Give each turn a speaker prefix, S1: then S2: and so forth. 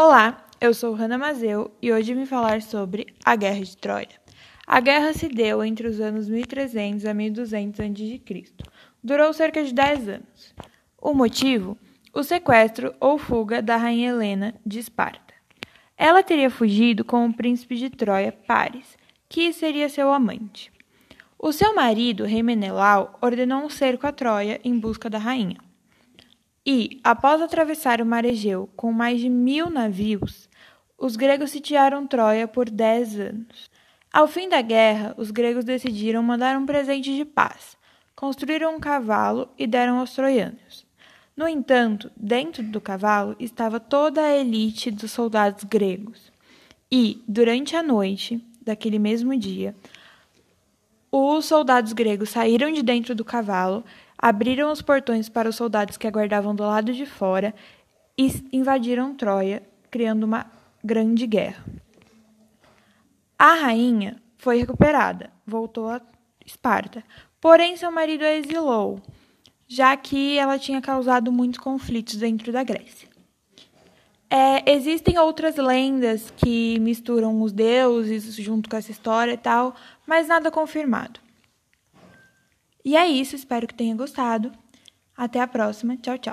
S1: Olá, eu sou Hanna Mazeu e hoje vim falar sobre a Guerra de Troia. A guerra se deu entre os anos 1300 a 1200 a.C. Durou cerca de 10 anos. O motivo? O sequestro ou fuga da rainha Helena de Esparta. Ela teria fugido com o príncipe de Troia, Paris, que seria seu amante. O seu marido, rei Menelau, ordenou um cerco a Troia em busca da rainha. E, após atravessar o mar Egeu com mais de mil navios, os gregos sitiaram Troia por dez anos. Ao fim da guerra, os gregos decidiram mandar um presente de paz. Construíram um cavalo e deram aos troianos. No entanto, dentro do cavalo estava toda a elite dos soldados gregos. E, durante a noite daquele mesmo dia, os soldados gregos saíram de dentro do cavalo abriram os portões para os soldados que aguardavam do lado de fora e invadiram Troia, criando uma grande guerra. A rainha foi recuperada, voltou a Esparta, porém seu marido a exilou, já que ela tinha causado muitos conflitos dentro da Grécia. É, existem outras lendas que misturam os deuses junto com essa história e tal, mas nada confirmado. E é isso, espero que tenha gostado. Até a próxima. Tchau, tchau.